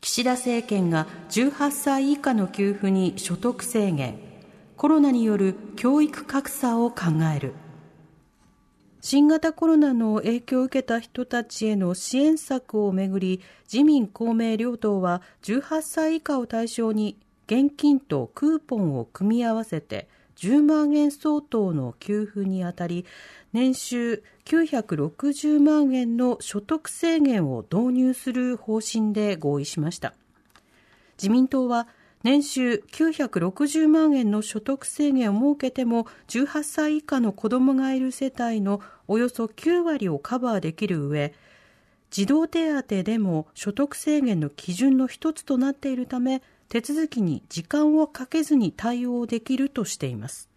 岸田政権が18歳以下の給付に所得制限コロナによる教育格差を考える。新型コロナの影響を受けた人たちへの支援策をめぐり自民公明両党は18歳以下を対象に現金とクーポンを組み合わせて10万円相当の給付にあたり年収960万円の所得制限を導入する方針で合意しました。自民党は年収960万円の所得制限を設けても18歳以下の子どもがいる世帯のおよそ9割をカバーできる上児童手当でも所得制限の基準の一つとなっているため手続きに時間をかけずに対応できるとしています。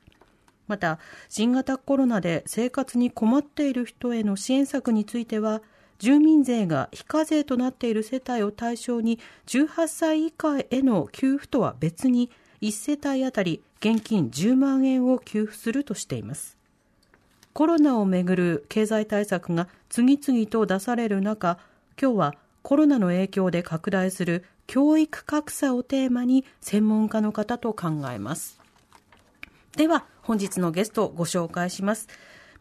また新型コロナで生活に困っている人への支援策については住民税が非課税となっている世帯を対象に18歳以下への給付とは別に1世帯当たり現金10万円を給付するとしています。コロナをめぐる経済対策が次々と出される中今日はコロナの影響で拡大する教育格差をテーマに専門家の方と考えます。では本日のゲストをご紹介します。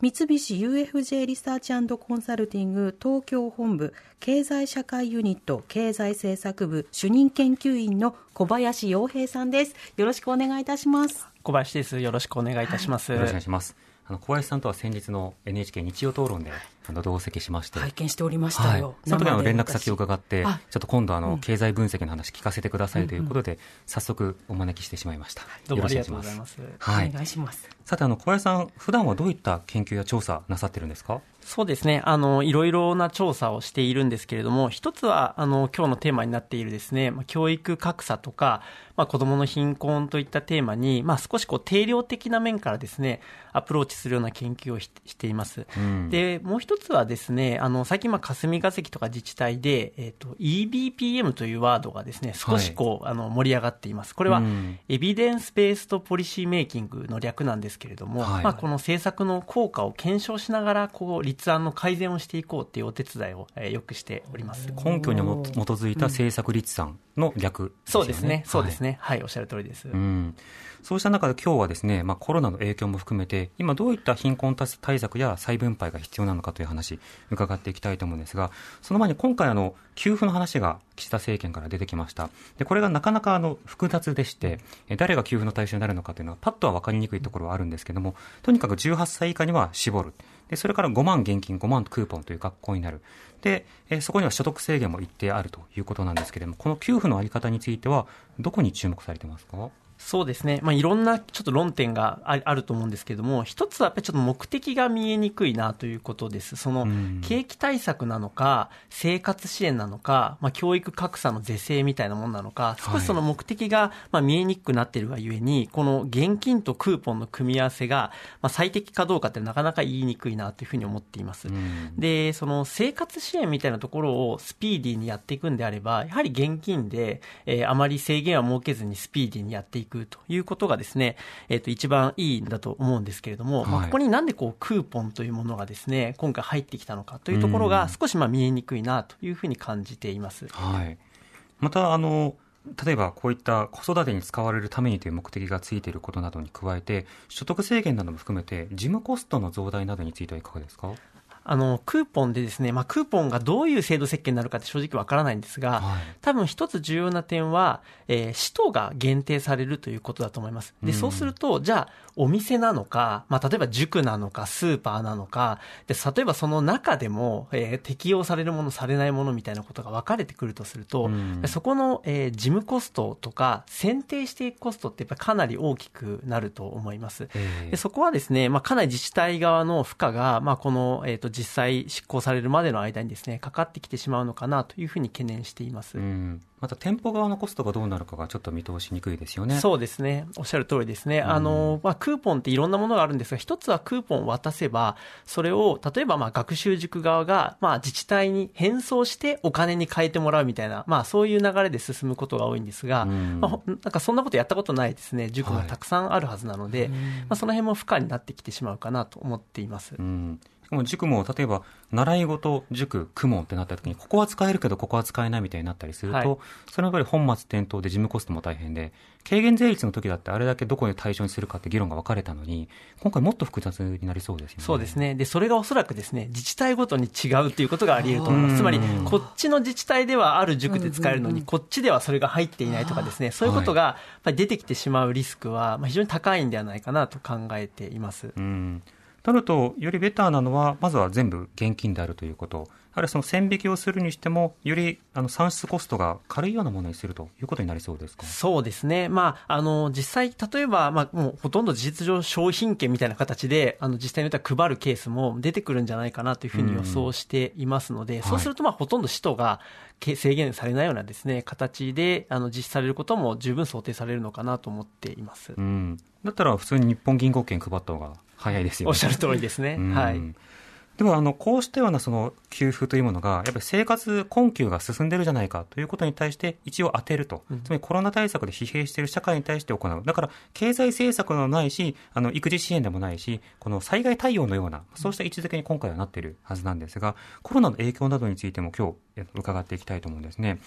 三菱 UFJ リサーチコンサルティング東京本部経済社会ユニット経済政策部主任研究員の小林洋平さんです。よろしくお願いいたします。小林です。よろしくお願いいたします、よろしくお願いします。あの小林さんとは先日の NHK 日曜討論であの同席しまして。拝見しておりましたよ、はい、その時あの連絡先を伺ってちょあっと今度あの経済分析の話聞かせてくださいということで、早速お招きしてしまいました、どうもありがよろしくお願いしとうございます。はい。お願いします。さてあの小林さん普段はどういった研究や調査なさってるんですか？そうですね。あのいろいろな調査をしているんですけれども一つはあの今日のテーマになっているですねまあ教育格差とか、まあ、子どもの貧困といったテーマに、まあ、少しこう定量的な面からですねアプローチするような研究をししています、ん。でもう一つはですねあの最近まあ霞が関とか自治体で、えー、と EBPM というワードがですね少しこう、あの盛り上がっています。これは、うん。エビデンス・ベースド・ポリシーメイキングの略なんですけれども、はい。まあ、この政策の効果を検証しながらこう立案の改善をしていこうというお手伝いを、えーよくしております。根拠にも基づいた政策立案。の略ですよそうですね、そうですね、はい、おっしゃる通りです。うん、そうした中で今日はですね、まあ、コロナの影響も含めて今どういった貧困対策や再分配が必要なのかという話伺っていきたいと思うんですがその前に今回あの給付の話が岸田政権から出てきました。でこれがなかなかあの複雑でしてえ誰が給付の対象になるのかというのはパッとは分かりにくいところはあるんですけどもとにかく18歳以下には絞るでそれから5万現金5万クーポンという学校になる。でえそこには所得制限も一定あるということなんですけれどもこの給付のあり方についてはどこに注目されてますか？そうですね、まあ、いろんなちょっと論点がああると思うんですけれども、一つはやっぱりちょっと目的が見えにくいなということです、そのうん。景気対策なのか、生活支援なのか、まあ、教育格差の是正みたいなものなのか、少しその目的がまあ見えにくくなっているがゆえに、この現金とクーポンの組み合わせがまあ最適かどうかってなかなか言いにくいなというふうに思っています。うん。で、その生活支援みたいなところをスピーディーにやっていくんであれば、やはり現金で、えーあまり制限は設けずにスピーディーにやっていくということがですね、えっ、と、一番いいんだと思うんですけれども、まあはいここになんでこう、クーポンというものがですね、今回入ってきたのかというところが少しまあ見えにくいなというふうに感じています。はい、またあの例えばこういった子育てに使われるためにという目的がついていることなどに加えて所得制限なども含めて事務コストの増大などについてはいかがですか？あの、クーポンでですね、まあ、クーポンがどういう制度設計になるかって正直わからないんですが、はい多分一つ重要な点は、えー使途が限定されるということだと思います。で、うんそうすると、じゃあ、お店なのか、まあ、例えば塾なのか、スーパーなのか、で、例えばその中でも、えー適用されるもの、されないものみたいなことが分かれてくるとすると、うんそこの、えー事務コストとか、選定していくコストってやっぱりかなり大きくなると思います。ええでそこはですね、まあ、かなり自治体側の負荷が、まあ、この、えっ、と、実際執行されるまでの間にですね、かかってきてしまうのかなというふうに懸念しています。うんまた店舗側のコストがどうなるかがちょっと見通しにくいですよね。そうですね。おっしゃる通りですね。うん、あの、まあ、クーポンっていろんなものがあるんですが、一つはクーポンを渡せば、それを、例えば、まあ、学習塾側が、まあ、自治体に返送してお金に変えてもらうみたいな、まあ、そういう流れで進むことが多いんですが、うん、まあ、なんかそんなことやったことないですね。塾がたくさんあるはずなので、はい、まあ、その辺も負荷になってきてしまうかなと思っています。うんも塾も例えば習い事塾公文ってなった時にここは使えるけどここは使えないみたいになったりすると、はい、それはやっぱり本末転倒で事務コストも大変で軽減税率の時だってあれだけどこに対象にするかって議論が分かれたのに今回もっと複雑になりそうですよね。そうですね。でそれがおそらくですね自治体ごとに違うということがあり得ると思います。つまりこっちの自治体ではある塾で使えるのにこっちではそれが入っていないとかですねそういうことがやっぱり出てきてしまうリスクは非常に高いんではないかなと考えています。うんなると、よりベターなのは、まずは全部現金であるということ。あるいはその線引きをするにしても、よりあの算出コストが軽いようなものにするということになりそうですか？そうですね、まあ、あの実際、例えば、まあ、もうほとんど事実上、商品券みたいな形で、あの実際によっては配るケースも出てくるんじゃないかなというふうに予想していますので、うそうすると、まあ、ほとんど使途が制限されないようなです、ね、形であの実施されることも十分想定されるのかなと思っています。うんだったら普通に日本銀行券配った方が早いですよね。おっしゃる通りですね。はい。では、あの、こうしたようなその給付というものが、やっぱり生活困窮が進んでるじゃないかということに対して一応当てると。つまりコロナ対策で疲弊している社会に対して行う。だから、経済政策のないし、あの、育児支援でもないし、この災害対応のような、そうした位置づけに今回はなっているはずなんですが、コロナの影響などについても今日伺っていきたいと思うんですね。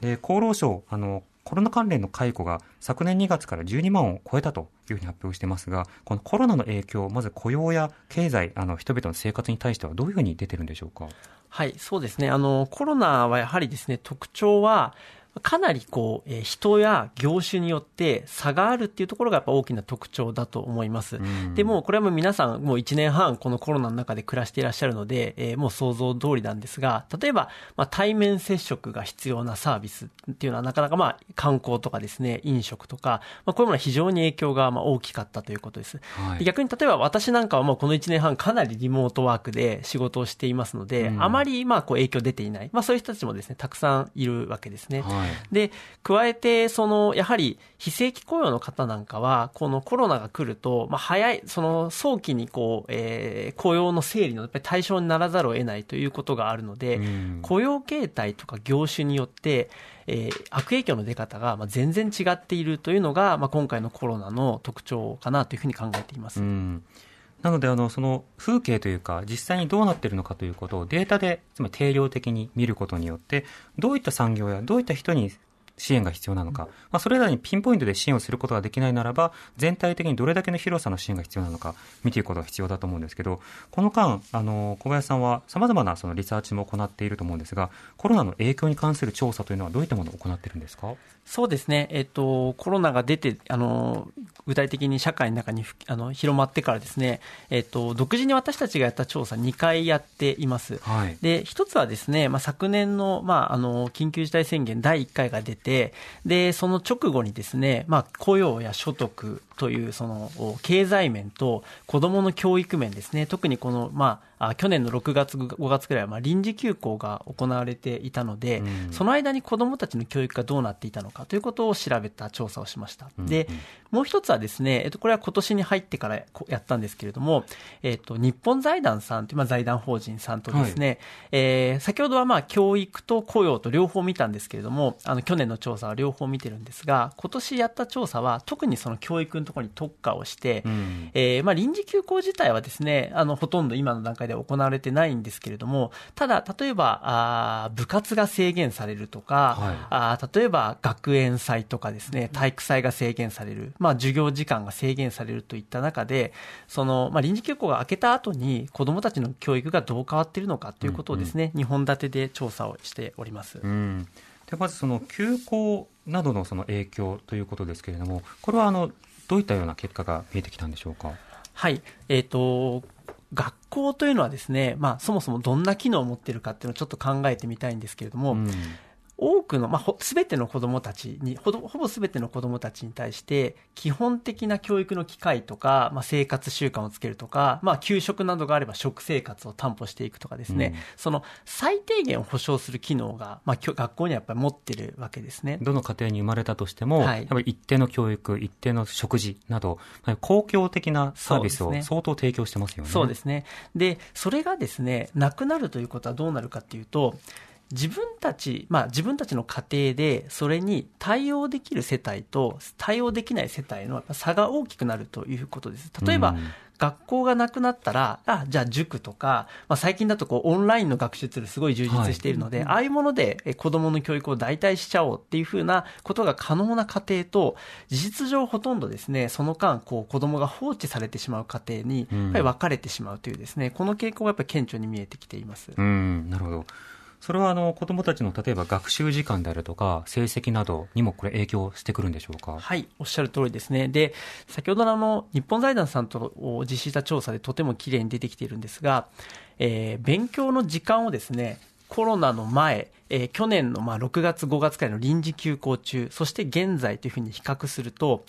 で、厚労省、あの、コロナ関連の解雇が昨年2月から12万を超えたというふうに発表していますが、このコロナの影響、まず雇用や経済、あの人々の生活に対してはどういうふうに出てるんでしょうか？はい、そうですね。あの、コロナはやはりですね、特徴は、かなりこう、えー、人や業種によって差があるっていうところがやっぱ大きな特徴だと思います。でも、これはもう皆さんもう1年半このコロナの中で暮らしていらっしゃるので、えー、もう想像通りなんですが、例えば、まあ、対面接触が必要なサービスっていうのはなかなかまあ観光とかですね、飲食とか、まあ、こういうものは非常に影響がまあ大きかったということです。はい、逆に例えば私なんかはもうこの1年半かなりリモートワークで仕事をしていますので、あまりまあこう影響出ていない。まあそういう人たちもですね、たくさんいるわけですね。はいで、加えて、その、やはり非正規雇用の方なんかは、このコロナが来ると、まあ、早い、その早期にこう、えー、雇用の整理のやっぱり対象にならざるを得ないということがあるので、雇用形態とか業種によって、えー、悪影響の出方がまあ全然違っているというのが、まあ、今回のコロナの特徴かなというふうに考えています。なのであの、その風景というか、実際にどうなっているのかということをデータで、つまり定量的に見ることによって、どういった産業やどういった人に支援が必要なのか、まあ、それらにピンポイントで支援をすることができないならば、全体的にどれだけの広さの支援が必要なのか、見ていくことが必要だと思うんですけど、この間、あの小林さんはさまざまなそのリサーチも行っていると思うんですが、コロナの影響に関する調査というのは、どういったものを行っているんですか？そうですね、えっと、コロナが出て、あの具体的に社会の中にあの広まってからですね、えっと、独自に私たちがやった調査、2回やっています。はい、で、一つはですね、まあ、昨年の,、まあ、あの緊急事態宣言第1回が出て、で、その直後にですね、まあ、雇用や所得というその経済面と子どもの教育面ですね、特にこの、まあ、あ去年の6月、5月くらいはまあ臨時休校が行われていたので、うん、その間に子どもたちの教育がどうなっていたのかということを調べた調査をしました。うん、で、もう一つはですね、えっと、これは今年に入ってからやったんですけれども、えっと、日本財団さんという、まあ、財団法人さんとですね、はい、えー、先ほどはまあ教育と雇用と両方見たんですけれども、あの去年の調査は両方見てるんですが、今年やった調査は特にその教育のところに特化をして、うん、えー、まあ臨時休校自体はですね、あのほとんど今の段階でで行われてないんですけれども、ただ、例えば、あ部活が制限されるとか、はい、あ例えば学園祭とかですね、体育祭が制限される、まあ、授業時間が制限されるといった中で、その、まあ、臨時休校が明けた後に子どもたちの教育がどう変わっているのかということをですね、うん。うん、2本立てで調査をしております。うん。でまずその休校などのその影響ということですけれども、これはあのどういったような結果が見えてきたんでしょうか？はい、えっ、ー、と学校というのはですね、まあ、そもそもどんな機能を持っているかっていうのをちょっと考えてみたいんですけれども、うん多くの、まあ、すべての子供たちに、ほほぼすべての子供たちに対して、基本的な教育の機会とか、まあ、生活習慣をつけるとか、まあ、給食などがあれば食生活を担保していくとかですね、うん、その最低限を保障する機能が、まあ、学校にはやっぱり持ってるわけですね。どの家庭に生まれたとしても、はい、やっぱり一定の教育、一定の食事など、公共的なサービスを相当提供してますよね。そうですね。で、それがですね、なくなるということはどうなるかっていうと、自分たち、まあ自分たちの家庭でそれに対応できる世帯と対応できない世帯の差が大きくなるということです。例えば、学校がなくなったら、あ、じゃあ塾とか、まあ最近だとこうオンラインの学習ツールすごい充実しているので、はい、ああいうもので子供の教育を代替しちゃおうっていうふうなことが可能な家庭と、事実上ほとんどですね、その間こう子供が放置されてしまう家庭に、やっぱり分かれてしまうというですね、この傾向がやっぱり顕著に見えてきています。うん、なるほど。それはあの子どもたちの例えば学習時間であるとか、成績などにもこれ、影響してくるんでしょうか？はい、おっしゃる通りですね。で、先ほどのあの日本財団さんと実施した調査でとてもきれいに出てきているんですが、えー、勉強の時間をですね、コロナの前、えー、去年のまあ6月、5月くらいの臨時休校中、そして現在というふうに比較すると、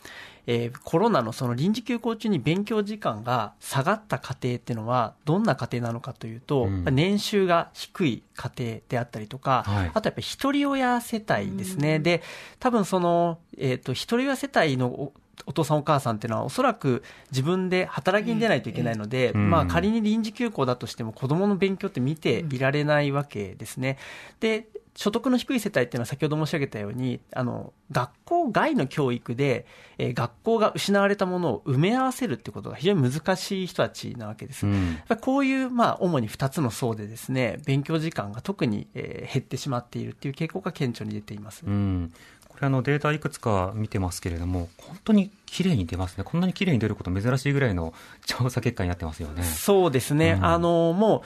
えー、コロナのその臨時休校中に勉強時間が下がった家庭っていうのは、どんな家庭なのかというと、うん、年収が低い家庭であったりとか、はい、あとやっぱり一人親世帯ですね。で、多分その、えっ、ー、と、一人親世帯のお父さんお母さんっていうのはおそらく自分で働きに出ないといけないので、うん、まあ仮に臨時休校だとしても子供の勉強って見ていられないわけですね。で、所得の低い世帯っていうのは先ほど申し上げたように、あの、学校外の教育で、えー、学校が失われたものを埋め合わせるってことが非常に難しい人たちなわけです。うん、こういう、まあ、主に2つの層でですね、勉強時間が特に、えー、減ってしまっているっていう傾向が顕著に出ています。うんこれあのデータいくつか見てますけれども、本当に綺麗に出ますね。こんなに綺麗に出ること珍しいぐらいの調査結果になってますよね。そうですね。うん、あの、もう、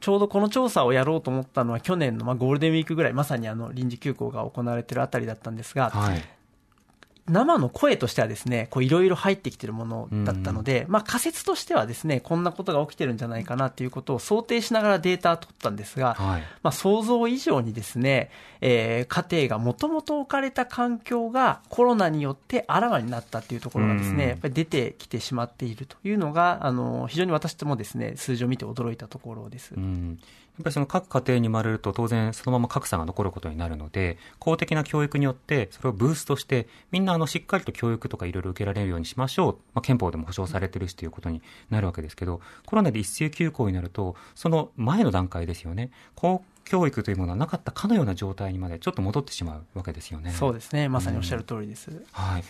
ちょうどこの調査をやろうと思ったのは去年のまあゴールデンウィークぐらい、まさにあの臨時休校が行われているあたりだったんですが、はい、生の声としてはですね、こういろいろ入ってきてるものだったので、うん、まあ仮説としてはですね、こんなことが起きてるんじゃないかなということを想定しながらデータを取ったんですが、はい、まあ想像以上にですね、えー、家庭がもともと置かれた環境がコロナによってあらわになったっていうところがですね、うん、やっぱり出てきてしまっているというのが、あの、非常に私ともですね、数字を見て驚いたところです。うんやっぱりその各家庭に生まれると当然そのまま格差が残ることになるので、公的な教育によってそれをブーストして、みんなあのしっかりと教育とかいろいろ受けられるようにしましょう。まあ、憲法でも保障されてるしということになるわけですけど、コロナで一斉休校になると、その前の段階ですよね。公教育というものはなかったかのような状態にまでちょっと戻ってしまうわけですよね。そうですね。まさにおっしゃる通りです。うん、はい。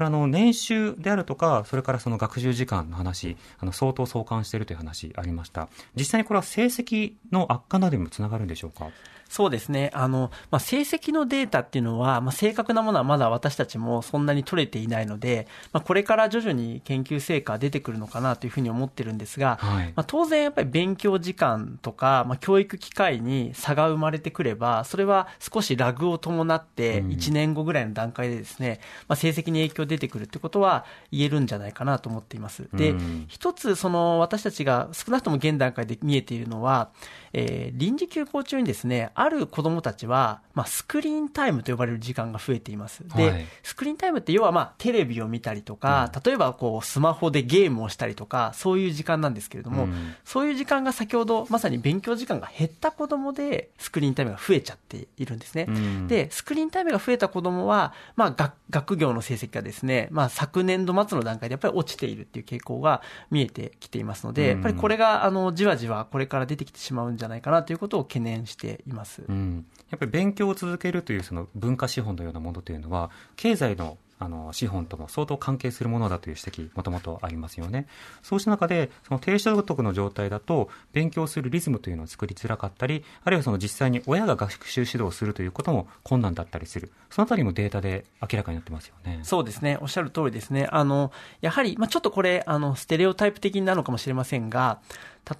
これあの年収であるとか、それからその学習時間の話、あの相当相関しているという話ありました。実際にこれは成績の悪化などにもつながるんでしょうか？そうですね。あの、まあ、成績のデータっていうのは、まあ、正確なものはまだ私たちもそんなに取れていないので、まあ、これから徐々に研究成果出てくるのかなというふうに思ってるんですが、はい、まあ、当然やっぱり勉強時間とか、まあ、教育機会に差が生まれてくれば、それは少しラグを伴って、1年後ぐらいの段階でですね、まあ、成績に影響出てくるってことは言えるんじゃないかなと思っています。で、一つその私たちが少なくとも現段階で見えているのは、えー、臨時休校中にですね、ある子供たちは、まあ、スクリーンタイムと呼ばれる時間が増えています。で、はい、スクリーンタイムって要はまあ、テレビを見たりとか、うん、例えばこう、スマホでゲームをしたりとか、そういう時間なんですけれども、うん、そういう時間が先ほど、まさに勉強時間が減った子供で、スクリーンタイムが増えちゃっているんですね。うん、で、スクリーンタイムが増えた子供は、まあ、学、学業の成績がですね、まあ、昨年度末の段階でやっぱり落ちているっていう傾向が見えてきていますので、やっぱりこれが、あの、じわじわこれから出てきてしまうんじゃないかなということを懸念しています。うん、やっぱり勉強を続けるというその文化資本のようなものというのは、経済のあの資本とも相当関係するものだという指摘、もともとありますよね。そうした中で、その低所得の状態だと、勉強するリズムというのを作りづらかったり、あるいはその実際に親が学習指導をするということも困難だったりする。そのあたりもデータで明らかになってますよね。そうですね。おっしゃる通りですね。あの、やはり、まあ、ちょっとこれ、あの、ステレオタイプ的になるのかもしれませんが、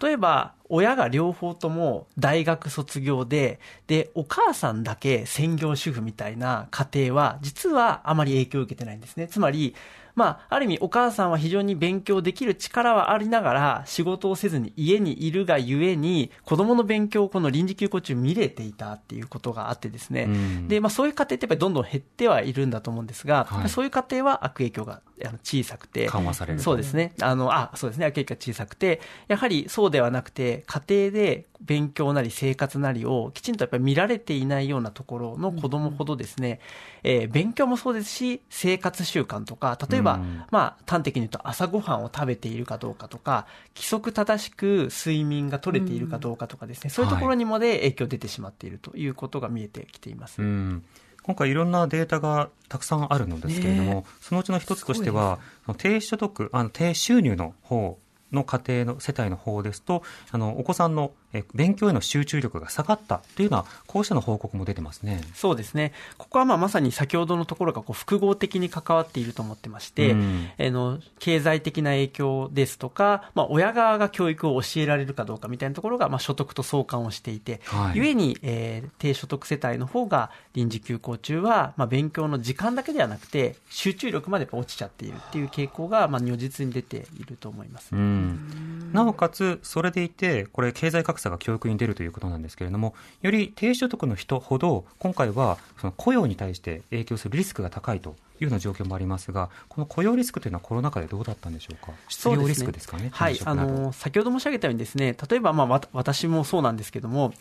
例えば、親が両方とも大学卒業で、で、お母さんだけ専業主婦みたいな家庭は、実はあまり影響を受けてないんですね。つまり、まあ、ある意味お母さんは非常に勉強できる力はありながら、仕事をせずに家にいるがゆえに、子供の勉強をこの臨時休校中見れていたっていうことがあってですね、うん。で、まあそういう家庭ってやっぱりどんどん減ってはいるんだと思うんですが、はい。そういう家庭は悪影響が小さくて、緩和されると。そうですね。あの、あ、そうですね。悪影響が小さくて、やはりそうではなくて、家庭で勉強なり生活なりをきちんとやっぱり見られていないようなところの子供ほどですね、えー勉強もそうですし、生活習慣とか、例えば、うん。まあ端的に言うと朝ごはんを食べているかどうかとか、規則正しく睡眠が取れているかどうかとかですね、そういうところにまで影響出てしまっているということが見えてきています。うん。今回いろんなデータがたくさんあるのですけれども、ねそのうちの一つとしては、その低所得、あの低収入の方の家庭の世帯の方ですと、あのお子さんのえ勉強への集中力が下がったというような、こうしたの報告も出てますね。そうですね。ここはまあまさに先ほどのところがこう複合的に関わっていると思ってまして、うんあの経済的な影響ですとか、まあ、親側が教育を教えられるかどうかみたいなところがまあ所得と相関をしていて、はいゆえに、えー低所得世帯の方が臨時休校中は、まあ、勉強の時間だけではなくて集中力まで落ちちゃっているっていう傾向がまあ如実に出ていると思います。うんなおかつ、それでいて、これ、経済格差が教育に出るということなんですけれども、より低所得の人ほど、今回はその雇用に対して影響するリスクが高いというような状況もありますが、この雇用リスクというのはコロナ禍でどうだったんでしょうか、失業リスクですかね、はい、あの先ほど申し上げたようにですね、例えばまあ私もそうなんですけども、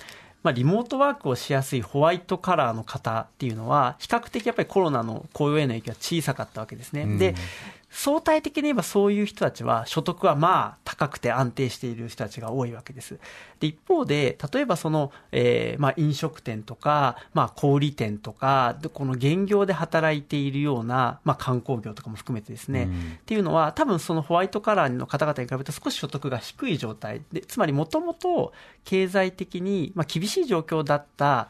まあ、リモートワークをしやすいホワイトカラーの方っていうのは、比較的やっぱりコロナの雇用への影響は小さかったわけですね。うん。で相対的に言えばそういう人たちは所得はまあ高くて安定している人たちが多いわけです。で、一方で、例えばその、えーまあ飲食店とか、まあ小売店とか、でこの現業で働いているような、まあ観光業とかも含めてですね、うん。っていうのは、多分そのホワイトカラーの方々に比べると少し所得が低い状態。で、つまりもともと経済的にまあ厳しい状況だった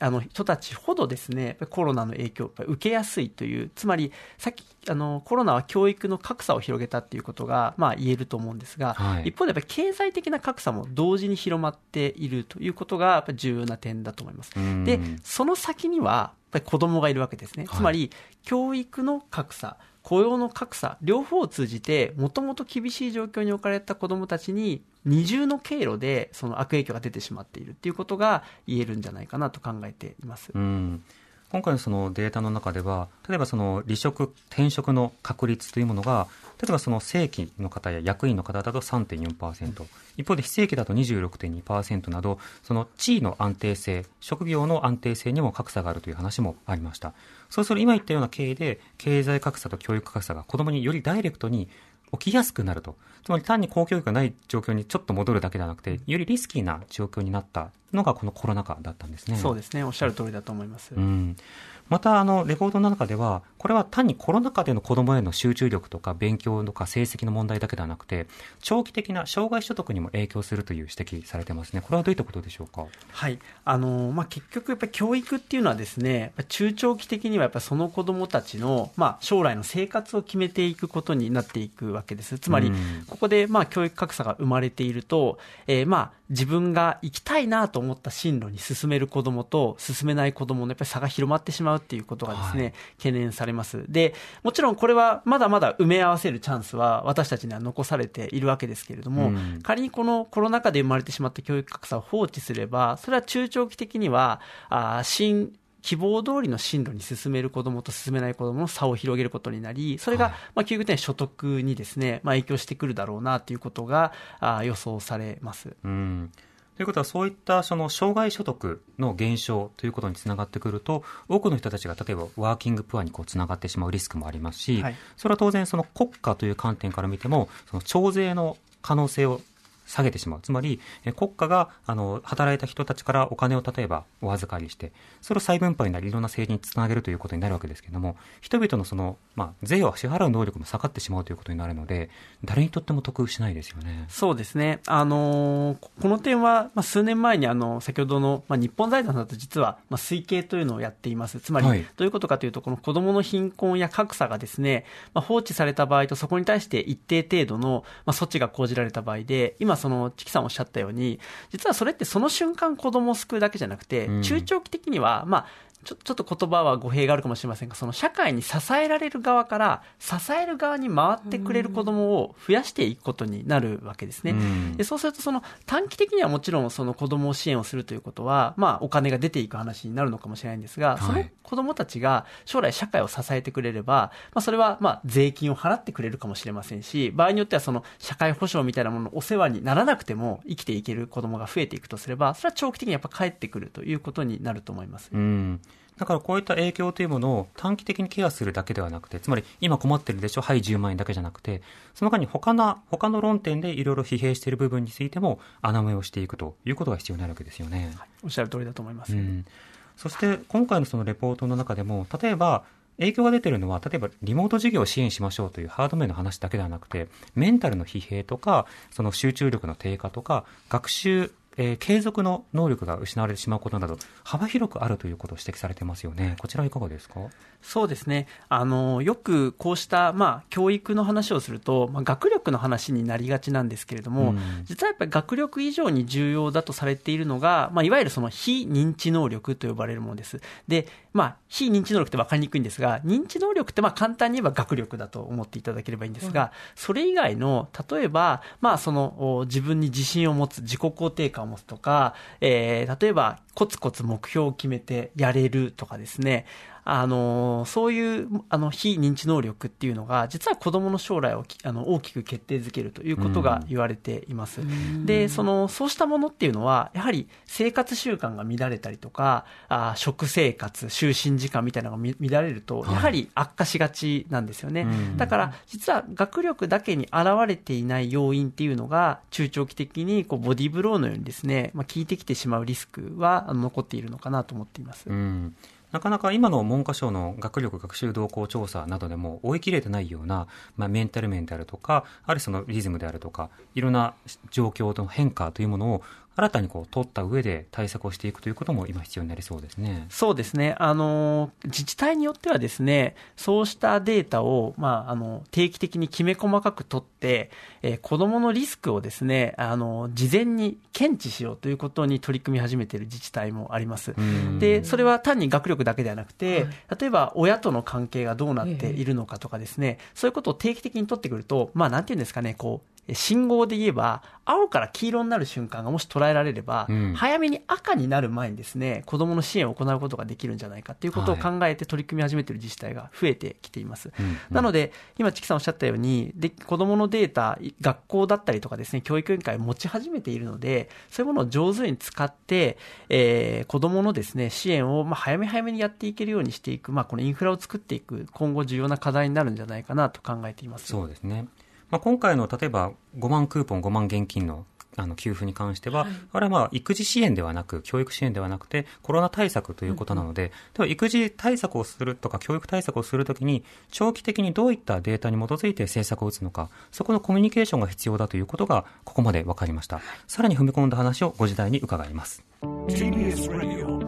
あの人たちほどですね、コロナの影響を受けやすいという、つまりさっきあのコロナは教育の格差を広げたっていうことがまあ言えると思うんですが、はい一方でやっぱり経済的な格差も同時に広まっているということがやっぱり重要な点だと思います。うんで、その先には、やっぱり子供がいるわけですね。はいつまり、教育の格差、雇用の格差、両方を通じて、もともと厳しい状況に置かれた子供たちに、二重の経路で、その悪影響が出てしまっているっていうことが言えるんじゃないかなと考えています。うん今回のそのデータの中では、例えばその離職、転職の確率というものが、例えばその正規の方や役員の方だと3.4%、一方で非正規だと26.2%など、その地位の安定性、職業の安定性にも格差があるという話もありました。そうすると今言ったような経緯で、経済格差と教育格差が子供によりダイレクトに起きやすくなると。つまり単に公教育がない状況にちょっと戻るだけではなくて、よりリスキーな状況になったのがこのコロナ禍だったんですね。そうですね。おっしゃる通りだと思います。うん、またあのレポートの中ではこれは単にコロナ禍での子どもへの集中力とか勉強とか成績の問題だけではなくて長期的な障害所得にも影響するという指摘されてますねこれはどういったことでしょうか？はい。あの、まあ、結局やっぱり教育っていうのはですね、中長期的にはやっぱりその子供たちの、まあ、将来の生活を決めていくことになっていくわけです。つまりうん、ここで、まあ、教育格差が生まれていると、えーまあ、自分が行きたいなと思った進路に進める子供と進めない子供のやっぱり差が広まってしまうっていうことがですね、はい懸念されます。で、もちろんこれはまだまだ埋め合わせるチャンスは私たちには残されているわけですけれども、うん仮にこのコロナ禍で生まれてしまった教育格差を放置すれば、それは中長期的には、あー新希望通りの進路に進める子どもと進めない子どもの差を広げることになり、それが、はい。まあ、究極的には所得にですね、まあ、影響してくるだろうなということがあー予想されます。うん。ということはそういったその障害所得の減少ということにつながってくると多くの人たちが例えばワーキングプアにこうつながってしまうリスクもありますし、はい。それは当然その国家という観点から見てもその徴税の可能性を下げてしまう。つまり、え国家が、あの、働いた人たちからお金を例えばお預かりして、それを再分配なりいろんな政治につなげるということになるわけですけれども、人々のその、まあ、税を支払う能力も下がってしまうということになるので、誰にとっても得しないですよね。そうですね。あのーここの点は、まあ、数年前にあの、先ほどの、まあ、日本財団だと実は、まあ、推計というのをやっています。つまり、はいどういうことかというと、この子供の貧困や格差がですね、まあ、放置された場合とそこに対して一定程度の、まあ、措置が講じられた場合で、今その、チキさんおっしゃったように、実はそれってその瞬間子供を救うだけじゃなくて、うん。中長期的には、まあ、ちょちょっと言葉は語弊があるかもしれませんが、その社会に支えられる側から支える側に回ってくれる子どもを増やしていくことになるわけですね。でそうすると、その短期的にはもちろんその子どもを支援をするということは、まあ、お金が出ていく話になるのかもしれないんですが、その子どもたちが将来社会を支えてくれれば、まあ、それはまあ税金を払ってくれるかもしれませんし、場合によってはその社会保障みたいなもののお世話にならなくても生きていける子どもが増えていくとすれば、それは長期的にやっぱ返ってくるということになると思います。うんだからこういった影響というものを短期的にケアするだけではなくて、つまり今困ってるでしょ、はい10万円だけじゃなくて、その間に他の、他の論点でいろいろ疲弊している部分についても穴埋めをしていくということが必要になるわけですよね。はい、おっしゃる通りだと思います。うん、そして今回のそのレポートの中でも、例えば、影響が出てるのは、例えばリモート授業を支援しましょうというハード面の話だけではなくて、メンタルの疲弊とか、その集中力の低下とか、学習えー、継続の能力が失われてしまうことなど、幅広くあるということを指摘されてますよね。こちらいかがですか？そうですね。あの、よくこうした、まあ、教育の話をすると、まあ、学力の話になりがちなんですけれども、うん、実はやっぱり学力以上に重要だとされているのが、まあ、いわゆるその非認知能力と呼ばれるものです。で、まあ、非認知能力って分かりにくいんですが、認知能力ってまあ簡単に言えば学力だと思っていただければいいんですが、うん、それ以外の、例えば、まあ、その、自分に自信を持つ、自己肯定感を持つとか、えー、例えば、コツコツ目標を決めてやれるとかですね、あの、そういう、あの、非認知能力っていうのが、実は子供の将来をあの大きく決定づけるということが言われています。で、その、そうしたものっていうのは、やはり生活習慣が乱れたりとか、あ食生活、就寝時間みたいなのが乱れると、やはり悪化しがちなんですよね。はい、だから、実は学力だけに現れていない要因っていうのが、中長期的にこうボディーブローのようにですね、まあ、効いてきてしまうリスクは残っているのかなと思っています。うんなかなか今の文科省の学力学習動向調査などでも追い切れてないような、まあ、メンタル面であるとか、あるいはそのリズムであるとか、いろんな状況の変化というものを新たにこう取った上で対策をしていくということも今必要になりそうですね。そうですね。あの、自治体によってはですね、そうしたデータを、まあ、あの、定期的にきめ細かく取って、えー、子供のリスクをですね、あの、事前に検知しようということに取り組み始めている自治体もあります。で、それは単に学力だけではなくて、はい、例えば親との関係がどうなっているのかとかですね、そういうことを定期的に取ってくると、まあ、なんていうんですかね、こう、信号で言えば、青から黄色になる瞬間がもし捉えられれば、うん、早めに赤になる前にですね、子供の支援を行うことができるんじゃないかということを考えて取り組み始めている自治体が増えてきています。はい、なので、今、チキさんおっしゃったように、で、子供のデータ、学校だったりとかですね、教育委員会持ち始めているので、そういうものを上手に使って、えー、子供のですね、支援を、まあ、早め早めにやっていけるようにしていく、まあ、このインフラを作っていく、今後重要な課題になるんじゃないかなと考えています。そうですね。まあ、今回の例えば5万クーポン、5万現金のあの給付に関しては、はい、あれはまあ育児支援ではなく、教育支援ではなくて、コロナ対策ということなので、では育児対策をするとか、教育対策をするときに、長期的にどういったデータに基づいて政策を打つのか、そこのコミュニケーションが必要だということが、ここまで分かりました。さらに踏み込んだ話をご時代に伺います。TBS ラジオ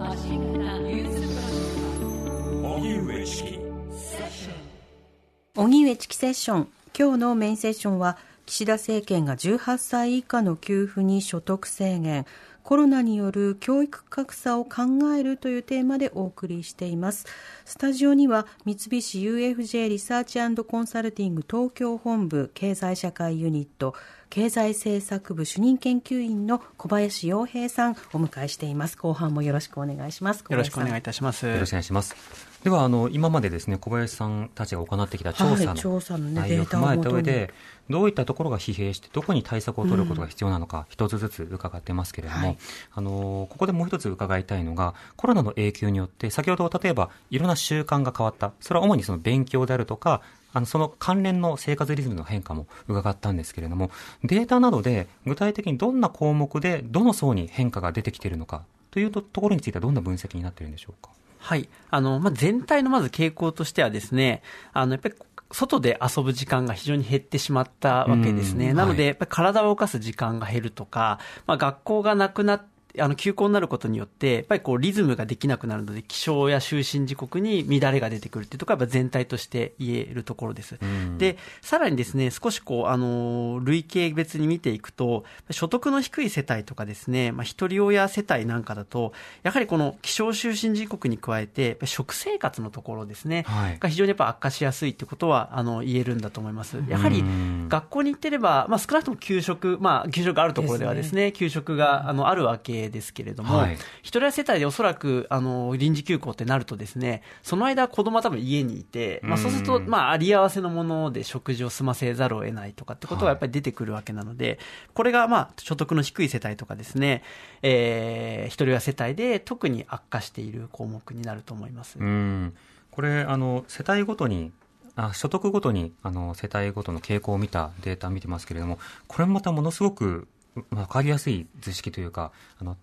荻上チキセッション今日のメインセッションは岸田政権が18歳以下の給付に所得制限コロナによる教育格差を考えるというテーマでお送りしています。スタジオには三菱 UFJ リサーチコンサルティング東京本部経済社会ユニット経済政策部主任研究員の小林洋平さんお迎えしています。後半もよろしくお願いします。よろしくお願いいたします。よろしくお願いしますではあの今までですね小林さんたちが行ってきた調査の内容を踏まえた上で、どういったところが疲弊してどこに対策を取ることが必要なのか一つずつ伺ってますけれども、あのここでもう一つ伺いたいのがコロナの影響によって先ほど例えばいろんな習慣が変わった。それは主にその勉強であるとかあのその関連の生活リズムの変化も伺ったんですけれどもデータなどで具体的にどんな項目でどの層に変化が出てきているのかというところについてはどんな分析になっているんでしょうか？はい。あの、まあ、全体のまず傾向としてはですね、あの、やっぱり外で遊ぶ時間が非常に減ってしまったわけですね。なので、やっぱり体を動かす時間が減るとか、まあ、学校がなくなって、あの休校になることによって、やっぱりこうリズムができなくなるので、起床や就寝時刻に乱れが出てくるっていうところは、全体として言えるところです。うん、で、さらにですね、少しこう、あの、累計別に見ていくと、所得の低い世帯とかですね、まあ、一人親世帯なんかだと、やはりこの起床就寝時刻に加えて、食生活のところですね、はい、が非常にやっぱ悪化しやすいってことは、あの、言えるんだと思います。やはり、学校に行ってれば、まあ、少なくとも給食、まあ、給食あるところではですね、すね給食が、あの、あるわけですけれども、はい、一人親世帯でおそらく、あの、臨時休校ってなるとですね、その間子供は多分家にいて、まあ、そうすると、まあ、あり合わせのもので食事を済ませざるを得ないとかってことがやっぱり出てくるわけなので、はい、これが、まあ、所得の低い世帯とかですね、えー、一人親世帯で特に悪化している項目になると思います。うん。これあの世帯ごとにあ所得ごとにあの世帯ごとの傾向を見たデータを見てますけれどもこれもまたものすごく分かりやすい図式というかあの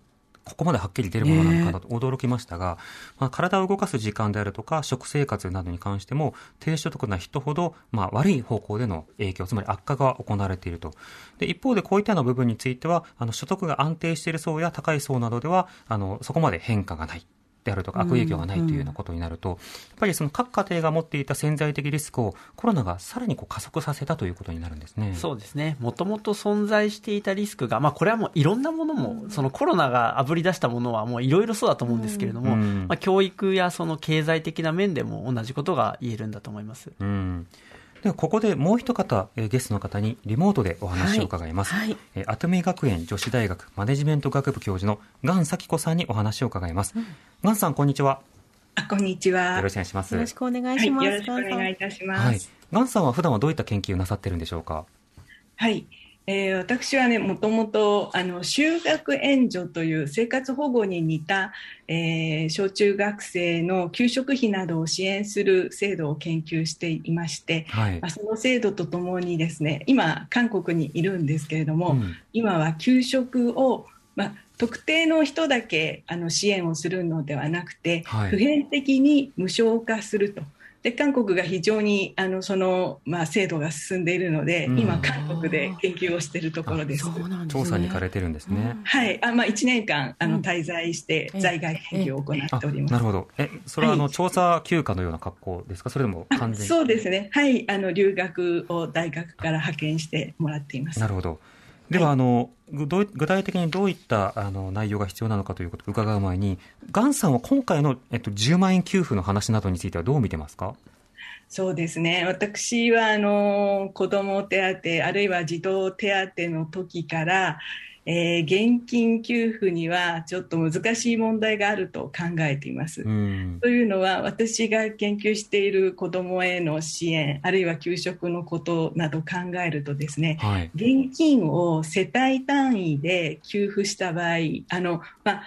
ここまではっきり出るものなのかと驚きましたが、まあ、体を動かす時間であるとか食生活などに関しても低所得な人ほど、まあ、悪い方向での影響つまり悪化が行われていると。で一方でこういったような部分についてはあの所得が安定している層や高い層などではあのそこまで変化がないであるとか悪影響がないというようなことになると、やっぱりその各家庭が持っていた潜在的リスクをコロナがさらにこう加速させたということになるんですね。そうですね。もともと存在していたリスクが、まあこれはもういろんなものも、そのコロナがあぶり出したものはもういろいろそうだと思うんですけれども、まあ教育やその経済的な面でも同じことが言えるんだと思います。うんではここでもう一方、えー、ゲストの方にリモートでお話を伺います、はい。はい、えー、アトミ学園女子大学マネジメント学部教授のガン咲子さんにお話を伺います、うん、さんこんにちは。あこんにちは。よろしくお願いします。よろしくお願いします、はい、よろしくお願いいたします、はい、さんは普段はどういった研究をなさってるんでしょうか？はいえー、私はね、もともと、あの、就学援助という生活保護に似た、えー、小中学生の給食費などを支援する制度を研究していまして、はい、まあ、その制度とともにですね、今、韓国にいるんですけれども、うん、今は給食を、まあ、特定の人だけあの支援をするのではなくて、はい、普遍的に無償化すると。で韓国が非常にあのその、まあ、制度が進んでいるので、うん、今、韓国で研究をしているところです。ですね、調査に行かれてるんですね。はい。あまあ、1年間あの滞在して在外研究を行っております。なるほど。えそれはあの、はい、調査休暇のような格好ですか、それでも完全そうですね、はい。あの留学を大学から派遣してもらっています。なるほどでは、あの、具体的にどういったあの内容が必要なのかということを伺う前に、ガンさんは今回の、えっと、10万円給付の話などについてはどう見てますか？そうですね。私はあの子ども手当あるいは児童手当の時からえー、現金給付にはちょっと難しい問題があると考えています。というのは私が研究している子どもへの支援あるいは給食のことなど考えるとですね、はい、現金を世帯単位で給付した場合あの、まあ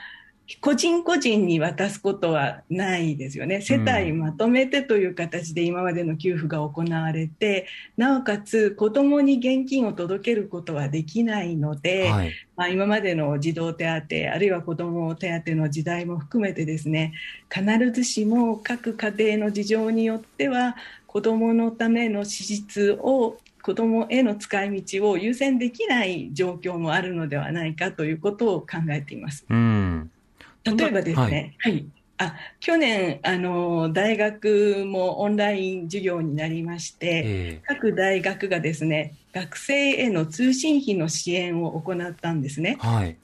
個人個人に渡すことはないですよね。世帯まとめてという形で今までの給付が行われて、うん、なおかつ子供に現金を届けることはできないので、はい、まあ、今までの児童手当、あるいは子供手当の時代も含めてですね、必ずしも各家庭の事情によっては、子供のための支出を子どもへの使い道を優先できない状況もあるのではないかということを考えています。うん例えばですね、はい、はい、あ去年あの、大学もオンライン授業になりまして、えー、各大学がですね学生への通信費の支援を行ったんですね。はい、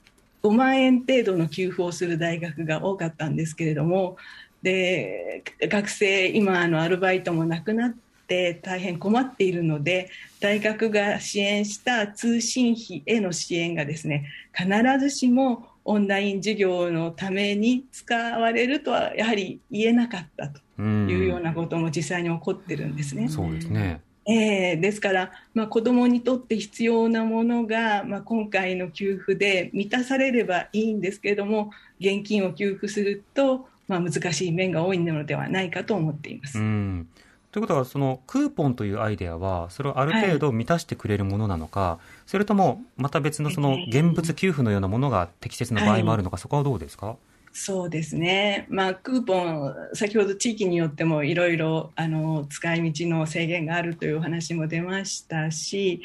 5万円程度の給付をする大学が多かったんですけれども、で学生、今あの、アルバイトもなくなって大変困っているので大学が支援した通信費への支援がですね必ずしもオンライン授業のために使われるとはやはり言えなかったというようなことも実際に起こってるんですね。そうですねえー、ですから、まあ、子どもにとって必要なものが、まあ、今回の給付で満たされればいいんですけれども現金を給付すると、まあ、難しい面が多いのではないかと思っています。うんということは、そのクーポンというアイデアは、それをある程度満たしてくれるものなのか、はい、それともまた別のその現物給付のようなものが適切な場合もあるのか、はい、そこはどうですか？そうですね、まあ、クーポン、先ほど地域によってもいろいろあの使い道の制限があるというお話も出ましたし、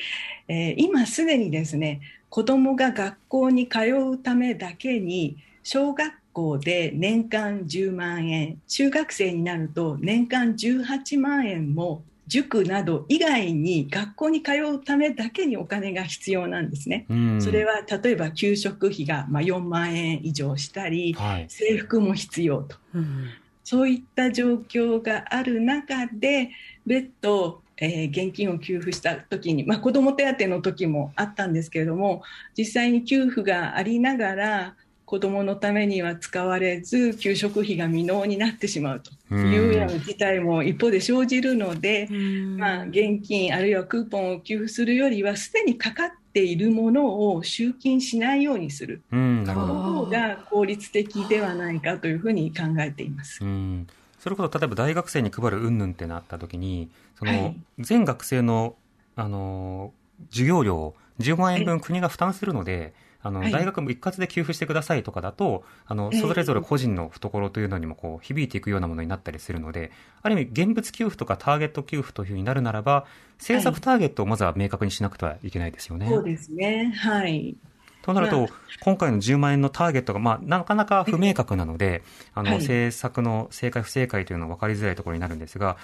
えー、今すでにですね子どもが学校に通うためだけに小学校で年間10万円中学生になると年間18万円も塾など以外に学校に通うためだけにお金が必要なんですね。うんそれは例えば給食費がまあ4万円以上したり、はい制服も必要と。うんそういった状況がある中で、別途、えー現金を給付した時に、まあ、子ども手当の時もあったんですけれども、実際に給付がありながら、子どものためには使われず、給食費が未納になってしまうというような事態も一方で生じるので、まあ、現金あるいはクーポンを給付するよりは、すでにかかっているものを集金しないようにする。うん、なるほど。その方が効率的ではないかというふうに考えています。うん、それこそ例えば大学生に配る云々ってなった時にその、はい全学生の、あの授業料を10万円分国が負担するので、あのはい大学も一括で給付してくださいとかだとあのええそれぞれ個人の懐というのにもこう響いていくようなものになったりするのである意味現物給付とかターゲット給付というふうになるならば政策ターゲットをまずは明確にしなくてはいけないですよね。そうですね。はい。となると、まあ今回の10万円のターゲットが、まあ、なかなか不明確なので、あの、はい政策の正解不正解というのは分かりづらいところになるんですが、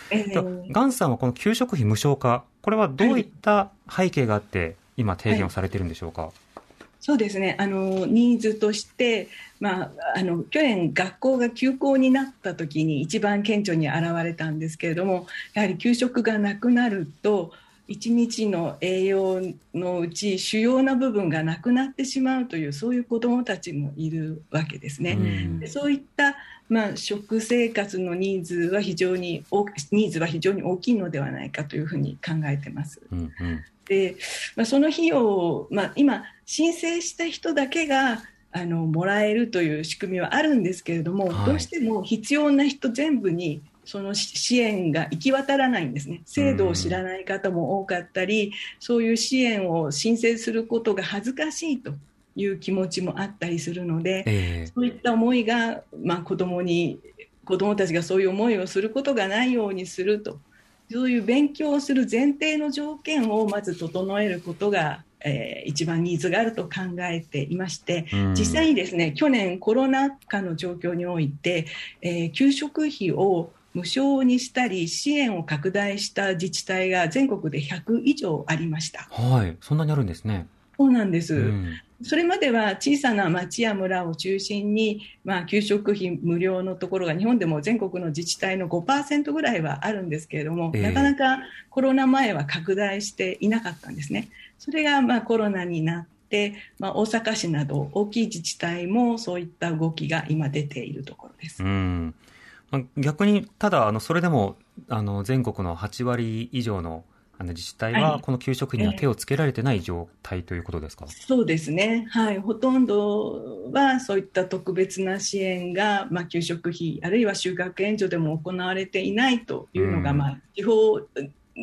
ガンさんはこの給食費無償化、これはどういった背景があって、今提言をされているんでしょうか？そうですね。あの、ニーズとして、まあ、あの、去年学校が休校になった時に一番顕著に現れたんですけれども、やはり給食がなくなると、一日の栄養のうち主要な部分がなくなってしまうという、そういう子どもたちもいるわけですね。うそういった、まあ、食生活のニーズは非常に大ニーズは非常に大きいのではないかというふうに考えてます。うんうんで、まあ、その費用を、まあ、今申請した人だけがあのもらえるという仕組みはあるんですけれども、はい。どうしても必要な人全部にそのし支援が行き渡らないんですね。制度を知らない方も多かったり、そういう支援を申請することが恥ずかしいという気持ちもあったりするので、ええ。そういった思いが、まあ、子供に子供たちがそういう思いをすることがないようにするとそういう勉強をする前提の条件をまず整えることが、えー一番ニーズがあると考えていましてうん実際にですね去年コロナ禍の状況において、えー給食費を無償にしたり支援を拡大した自治体が全国で100以上ありました。はい。そんなにあるんですね。そうなんです、うんそれまでは小さな町や村を中心に、まあ、給食費無料のところが日本でも全国の自治体の5%ぐらいはあるんですけれども、ええなかなかコロナ前は拡大していなかったんですね。それがまあコロナになって、まあ、大阪市など大きい自治体もそういった動きが今出ているところです。うんまあ逆に、ただ、あの、それでも、あの、全国の8割以上の、あの、自治体は、はい。この給食費には手をつけられてない状態ということですか？そうですね、はい、ほとんどはそういった特別な支援が、まあ、給食費、あるいは就学援助でも行われていないというのが、うん。まあ、地方、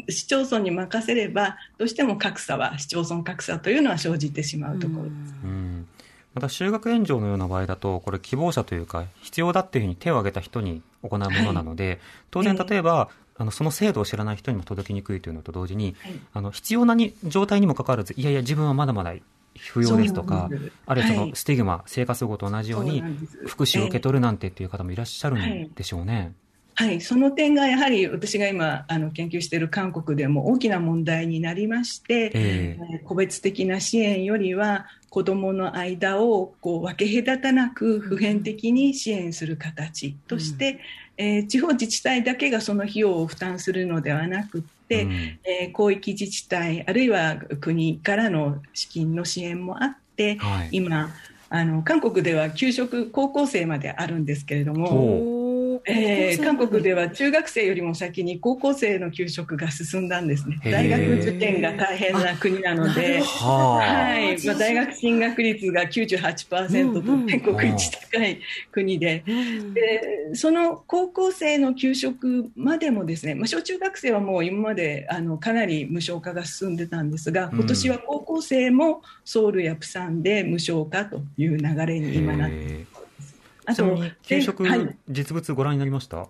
市町村に任せれば、どうしても格差は、市町村格差というのは生じてしまうところ。です。うん。また修学援助のような場合だと、これ、希望者というか、必要だっていうふうに手を挙げた人に行うものなので、当然、ええ例えば、あのその制度を知らない人にも届きにくいというのと同時に、はい。あの必要なに状態にもかかわらず、いやいや、自分はまだまだ不要ですとかあるいはそはい。のスティグマ、生活保護と同じように福祉を受け取るなんてっていう方もいらっしゃるんでしょうね。はい、その点がやはり私が今あの研究している韓国でも大きな問題になりまして、えええー個別的な支援よりは子どもの間をこう分け隔たなく普遍的に支援する形として、えー地方自治体だけがその費用を負担するのではなくって、うんえー広域自治体あるいは国からの資金の支援もあって、はい今あの韓国では給食高校生まであるんですけれども。ほえー韓国では中学生よりも先に高校生の給食が進んだんですね。大学受験が大変な国なので、はい、まあ、大学進学率が98%と全国一高い国で、でその高校生の給食までもですね、まあ、小中学生はもう今まであのかなり無償化が進んでたんですが、今年は高校生もソウルやプサンで無償化という流れに今なって。いるへえあと給食はい。実物ご覧になりました？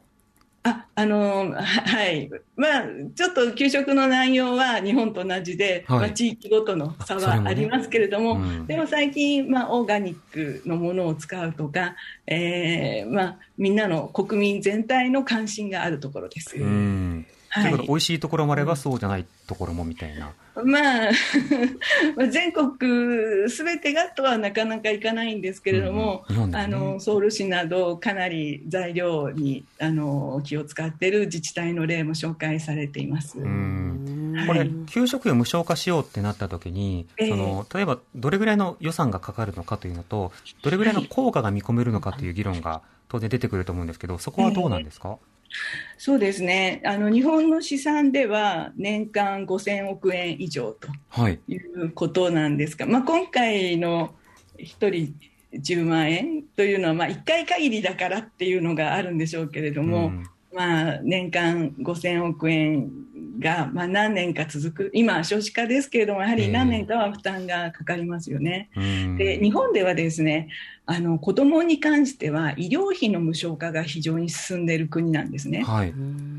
あ、あのははい。まあ、ちょっと給食の内容は日本と同じで、はい。まあ、地域ごとの差はありますけれども、うん。でも最近、まあ、オーガニックのものを使うとか、えーまあ、みんなの国民全体の関心があるところです。うん。とはい。いうことで美味しいところもあればそうじゃないところもみたいな。まあ、まあ全国すべてがとはなかなかいかないんですけれども、うんね。あのソウル市などかなり材料にあの気を使っている自治体の例も紹介されています。これ、給食費を無償化しようってなった時に、ええ。その例えばどれぐらいの予算がかかるのかというのと、どれぐらいの効果が見込めるのかという議論が当然出てくると思うんですけど、そこはどうなんですか、そうですねあの日本の試算では年間5000億円以上とはい。いうことなんですが、まあ、今回の1人10万円というのは、まあ、1回限りだからっていうのがあるんでしょうけれども、うんまあ、年間5000億円が、まあ、何年か続く、今、少子化ですけれども、やはり何年かは負担がかかりますよね。うんで日本ではですねあの子どもに関しては医療費の無償化が非常に進んでいる国なんですね。はい。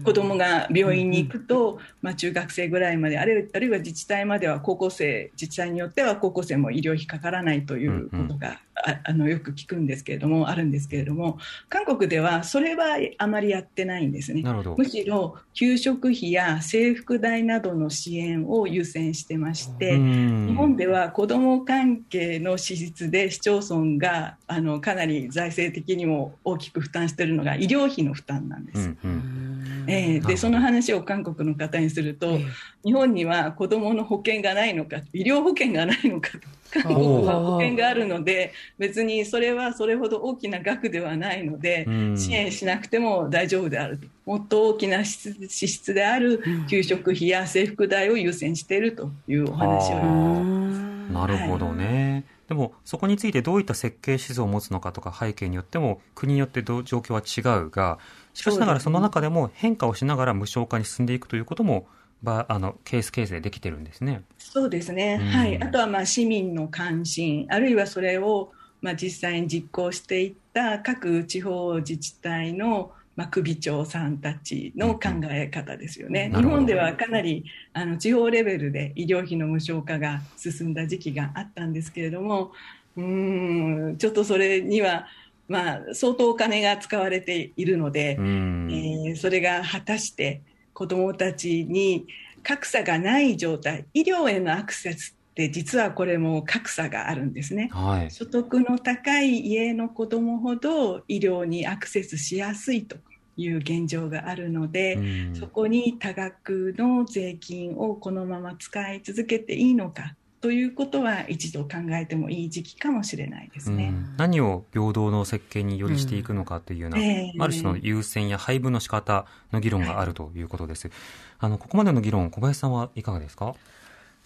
子どもが病院に行くと、まあ、中学生ぐらいまであるあるいは自治体までは高校生自治体によっては高校生も医療費かからないということが、ああのよく聞くんですけれどもあるんですけれども韓国ではそれはあまりやってないんですね。なるほどむ。しろ給食費や制服代などの支援を優先してまして、うん日本では子ども関係の支出で市町村があのかなり財政的にも大きく負担しているのが医療費の負担なんです。うんうんえーでその話を韓国の方にすると、日本には子どもの保険がないのか医療保険がないのかと韓国は保険があるので別にそれはそれほど大きな額ではないので、うん。支援しなくても大丈夫であるともっと大きな支出である給食費や制服代を優先しているというお話をなるほどね。でも、そこについてどういった設計思想を持つのかとか背景によっても、国によってどう状況は違うが、しかしながらその中でも変化をしながら無償化に進んでいくということも、ばあのケースケースでできてるんですね。そうですね、うん。はい、あとはまあ市民の関心、あるいはそれをまあ実際に実行していった各地方自治体のまあ首長さんたちの考え方ですよね。うん日本ではかなりあの地方レベルで医療費の無償化が進んだ時期があったんですけれども、うーんちょっとそれには、まあ、相当お金が使われているので、うん。えーそれが果たして子どもたちに格差がない状態医療へのアクセスって実はこれも格差があるんですね。はい。所得の高い家の子どもほど医療にアクセスしやすいという現状があるので、うんそこに多額の税金をこのまま使い続けていいのかということは一度考えてもいい時期かもしれないですね。うん何を平等の設計によりしていくのかというような、ええある種の優先や配分の仕方の議論があるということです。あの、ここまでの議論、小林さんはいかがですか？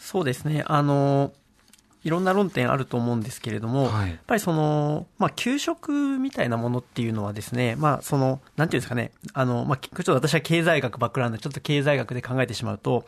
そうですね。あの、いろんな論点あると思うんですけれども、はいやっぱりその、まあ、給食みたいなものっていうのはですね、まあ、その、なんていうんですかね、あの、まあ、ちょっと私は経済学バックグラウンドで、ちょっと経済学で考えてしまうと、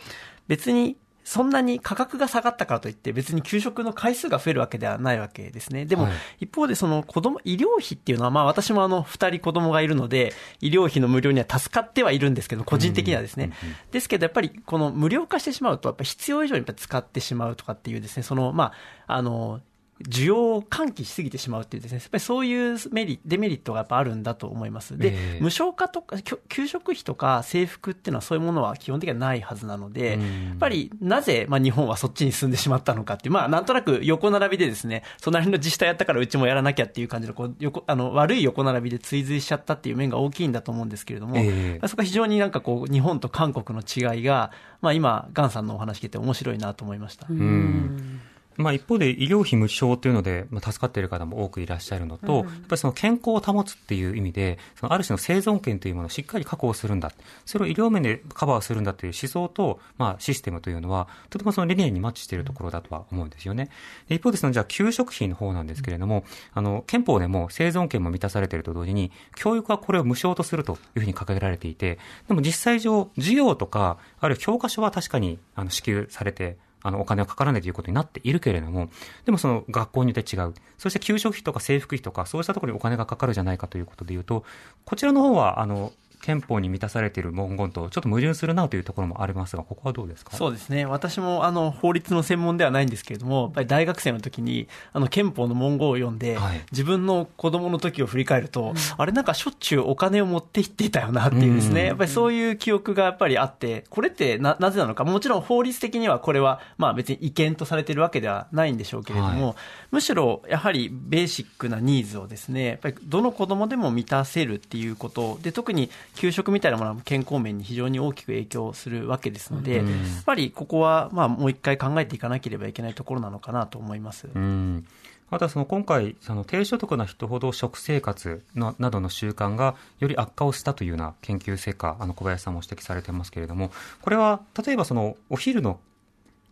別に、そんなに価格が下がったからといって、別に給食の回数が増えるわけではないわけですね。でも、はい一方でその子供、医療費っていうのは、まあ私もあの、二人子供がいるので、医療費の無料には助かってはいるんですけど、個人的にはですね。ですけど、やっぱりこの無料化してしまうと、やっぱ必要以上にやっぱ使ってしまうとかっていうですね、その、まあ、あの、需要を喚起しすぎてしまうっていうですね、やっぱりそういうメリデメリットがやっぱあるんだと思います。で、ええ。無償化とか、給食費とか制服っていうのはそういうものは基本的にはないはずなので、うん。やっぱりなぜ、まあ、日本はそっちに進んでしまったのかっていう、まあ、なんとなく横並びでですね、隣の自治体やったからうちもやらなきゃっていう感じのこう横あの悪い横並びで追随しちゃったっていう面が大きいんだと思うんですけれども、ええ。そこは非常になんかこう、日本と韓国の違いが、まあ、今、ガンさんのお話聞いて面白いなと思いました。うんまあ、一方で医療費無償というので、まあ、助かっている方も多くいらっしゃるのと、やっぱりその健康を保つっていう意味で、そのある種の生存権というものをしっかり確保するんだ、それを医療面でカバーするんだという思想と、まあ、システムというのは、とてもその理念にマッチしているところだとは思うんですよね。で一方でその、じゃあ、給食費の方なんですけれども、あの、憲法でも生存権も満たされていると同時に、教育はこれを無償とするというふうに掲げられていて、でも実際上、授業とか、あるいは教科書は確かにあの支給されて、あの、お金はかからないということになっているけれども、でもその学校によって違う。そして給食費とか制服費とか、そうしたところにお金がかかるじゃないかということで言うと、こちらの方は、あの、憲法に満たされている文言とちょっと矛盾するなというところもありますが、ここはどうですか？そうですね、私もあの法律の専門ではないんですけれども、やっぱり大学生の時にあの憲法の文言を読んで、はい、自分の子供の時を振り返ると、うん、あれなんかしょっちゅうお金を持って行っていたよなっていうですね、うん、やっぱりそういう記憶がやっぱりあって、これってななぜなのか、もちろん法律的にはこれはまあ別に違憲とされているわけではないんでしょうけれども、はい、むしろやはりベーシックなニーズをですね、やっぱりどの子供でも満たせるっていうことで、特に給食みたいなものは健康面に非常に大きく影響するわけですので、うん、やっぱりここはまあもう一回考えていかなければいけないところなのかなと思います。うんまたその今回、その低所得な人ほど食生活のなどの習慣がより悪化をしたというような研究成果、あの小林さんも指摘されてますけれども、これは例えばそのお昼の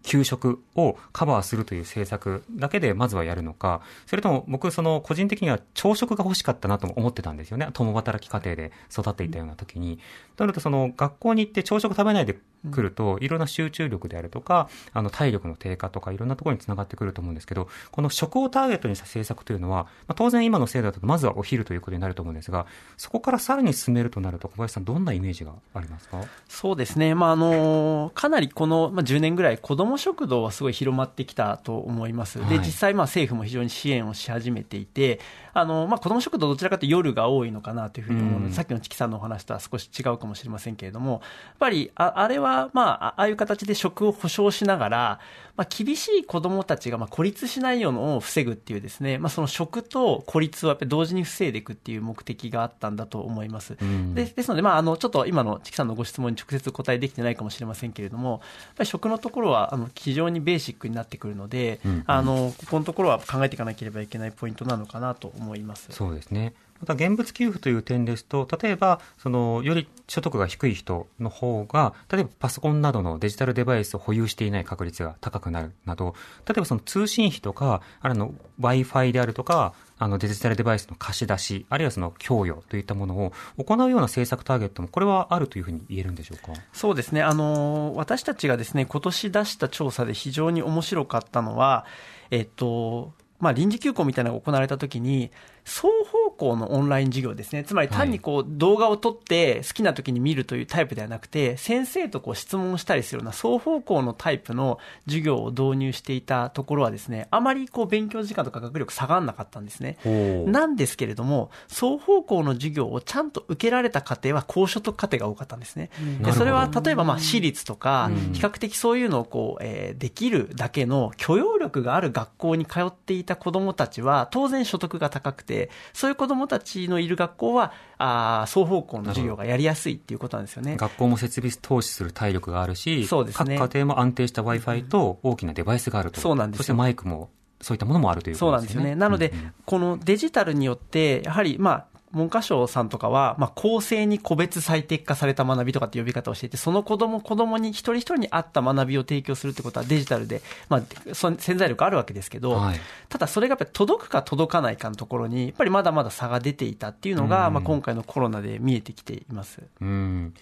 給食をカバーするという政策だけでまずはやるのか、それとも僕、その個人的には朝食が欲しかったなと思ってたんですよね。共働き家庭で育っていたような時に。となると、その学校に行って朝食食べないでくると、いろんな集中力であるとか、あの体力の低下とかいろんなところにつながってくると思うんですけど、この食をターゲットにした政策というのは、まあ、当然今の制度だとまずはお昼ということになると思うんですが、そこからさらに進めるとなると、小林さん、どんなイメージがありますか？そうですね。まあ、あの、かなりこの、まあ、10年ぐらい子ども食堂はすごい広まってきたと思います。で、実際、まあ、政府も非常に支援をし始めていて、あの、まあ、子ども食堂どちらかというと夜が多いのかなというふうに思うので、うん、さっきのチキさんのお話とは少し違うかもしれませんけれども、やっぱり、ああれは、まあ、ああいう形で食を保障しながら、まあ、厳しい子どもたちがまあ孤立しないようのを防ぐっていうですね、まあ、その食と孤立をやっぱり同時に防いでいくっていう目的があったんだと思います。うん、でですので、まあ、あのちょっと今のチキさんのご質問に直接答えできてないかもしれませんけれども、やっぱり食のところはあの非常にベーシックになってくるので、うんうん、あのここのところは考えていかなければいけないポイントなのかなと思います。そうですねまた現物給付という点ですと、例えば、その、より所得が低い人の方が、例えばパソコンなどのデジタルデバイスを保有していない確率が高くなるなど、例えばその通信費とか、あるいは Wi-Fi であるとか、あのデジタルデバイスの貸し出し、あるいはその供与といったものを行うような政策ターゲットも、これはあるというふうに言えるんでしょうか？そうですね、あの私たちがですね今年出した調査で非常に面白かったのは、えっと、まあ、臨時休校みたいなのが行われたときに、双方向のオンライン授業ですね。つまり単にこう動画を撮って好きな時に見るというタイプではなくて、先生とこう質問したりするような双方向のタイプの授業を導入していたところはですね、あまりこう勉強時間とか学力下がらなかったんですね。なんですけれども、双方向の授業をちゃんと受けられた家庭は高所得家庭が多かったんですね。でそれは例えばまあ私立とか、比較的そういうのをこう、えー、できるだけの許容力がある学校に通っていた子どもたちは、当然所得が高くて、そういう子どもたちのいる学校は、あ双方向の授業がやりやすいっていうことなんですよね。学校も設備投資する体力があるし、そうですね、各家庭も安定した Wi-Fi と大きなデバイスがあると。そうなんですそしてマイクもそういったものもあるということですね。そうなんですよね。なので、うんうん、このデジタルによって、やはり、まあ、文科省さんとかは、まあ、公正に個別最適化された学びとかって呼び方をしていて、その子供、子供に一人一人に合った学びを提供するってことはデジタルで、まあ、潜在力あるわけですけど、はい、ただそれがやっぱり届くか届かないかのところに、やっぱりまだまだ差が出ていたっていうのが、まあ、今回のコロナで見えてきています。うん。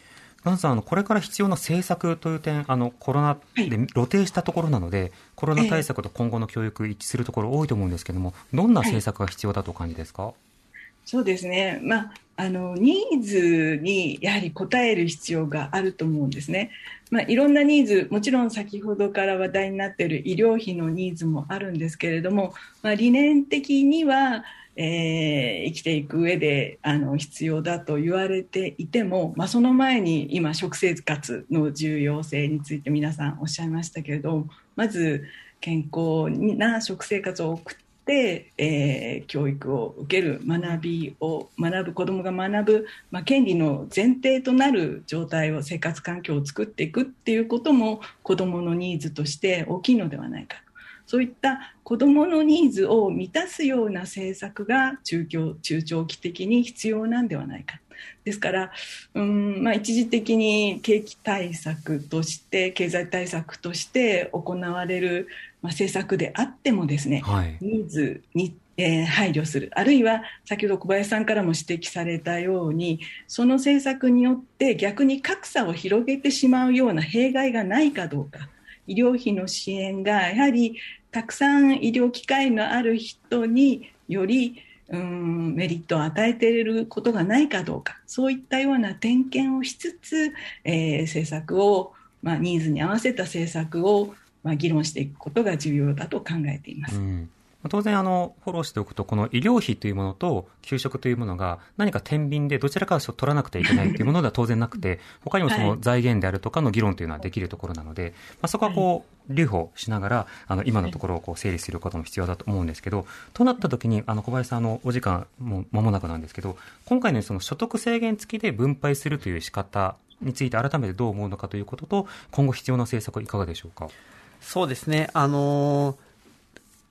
ガンさん、あのこれから必要な政策という点、あのコロナで露呈したところなので、はい、コロナ対策と今後の教育、一致するところ多いと思うんですけれども、どんな政策が必要だとお感じですか、はいそうですね、まあ、あのニーズにやはり応える必要があると思うんですね。まあ、いろんなニーズ、もちろん先ほどから話題になっている医療費のニーズもあるんですけれども、まあ、理念的には、えー、生きていく上であの必要だと言われていても、まあ、その前に今食生活の重要性について皆さんおっしゃいましたけれどまず健康な食生活を送ってで、えー、教育を受ける学びを学ぶ子どもが学ぶ、まあ、権利の前提となる状態を生活環境を作っていくっていうことも子どものニーズとして大きいのではないかそういった子どものニーズを満たすような政策が中中長期的に必要なんではないか。ですから、うんまあ、一時的に景気対策として経済対策として行われるまあ、政策であってもですね、はい、ニーズに、えー、配慮する。あるいは先ほど小林さんからも指摘されたようにその政策によって逆に格差を広げてしまうような弊害がないかどうか。医療費の支援がやはりたくさん医療機会のある人によりうんメリットを与えていることがないかどうかそういったような点検をしつつ、えー、政策を、まあ、ニーズに合わせた政策を、まあ、議論していくことが重要だと考えています。うん当然あの、フォローしておくと、この医療費というものと給食というものが何か天秤でどちらかを取らなくてはいけないというものでは当然なくて、他にもその財源であるとかの議論というのはできるところなので、まあ、そこはこう、留保しながら、あの、今のところをこう整理することも必要だと思うんですけど、となった時に、あの、小林さん、の、お時間も間もなくなんですけど、今回のその所得制限付きで分配するという仕方について改めてどう思うのかということと、今後必要な政策いかがでしょうか？そうですね。あのー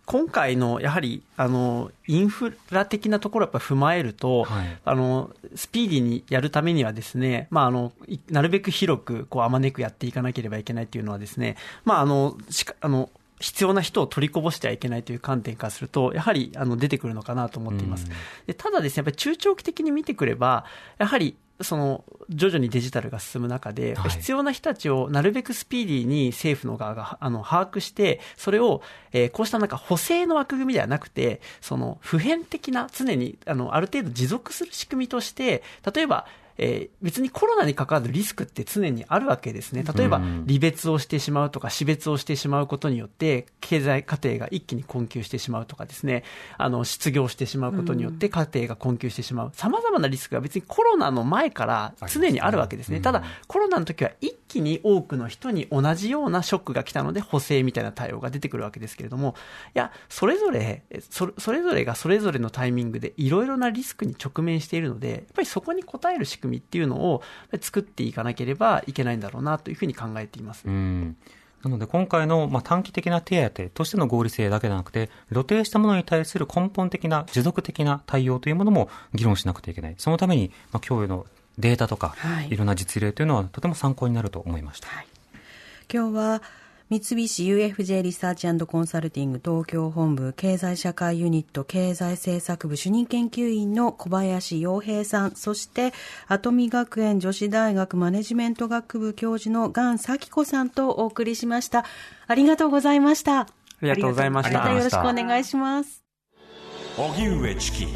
今回のやはりあのインフラ的なところをやっぱ踏まえると、はい、あのスピーディーにやるためにはですね、まあ、あのなるべく広くこうあまねくやっていかなければいけないというのはですね、まあ、あのしかあの必要な人を取りこぼしてはいけないという観点からすると、やはりあの出てくるのかなと思っています。でただですね、やっぱり中長期的に見てくれば、やはりその徐々にデジタルが進む中で、はい、必要な人たちをなるべくスピーディーに政府の側があの把握して、それを、えー、こうしたなんか補正の枠組みではなくて、その普遍的な、常にあのある程度持続する仕組みとして、例えば、えー、別にコロナに関わるリスクって常にあるわけですね。例えば、離別をしてしまうとか、死別をしてしまうことによって、経済過程が一気に困窮してしまうとかですね、あの、失業してしまうことによって家庭が困窮してしまう。様々なリスクが別にコロナの前から常にあるわけですね。ただ、コロナの時は一気に多くの人に同じようなショックが来たので、補正みたいな対応が出てくるわけですけれども、いや、それぞれ、それぞれがそれぞれのタイミングでいろいろなリスクに直面しているので、やっぱりそこに応える仕組み組みっていうのを作っていかなければいけないんだろうなというふうに考えています。なので今回のまあ短期的な手当としての合理性だけでなくて、露呈したものに対する根本的な持続的な対応というものも議論しなくてはいけない。そのために、まあ、供与のデータとか、はい、いろんな実例というのはとても参考になると思いました。はい、今日は三菱 UFJ リサーチコンサルティング東京本部経済社会ユニット経済政策部主任研究員の小林洋平さん、そして跡見学園女子大学マネジメント学部教授のガン咲子さんとお送りしました。ありがとうございました。ありがとうございました。よろしくお願いします。荻上チキ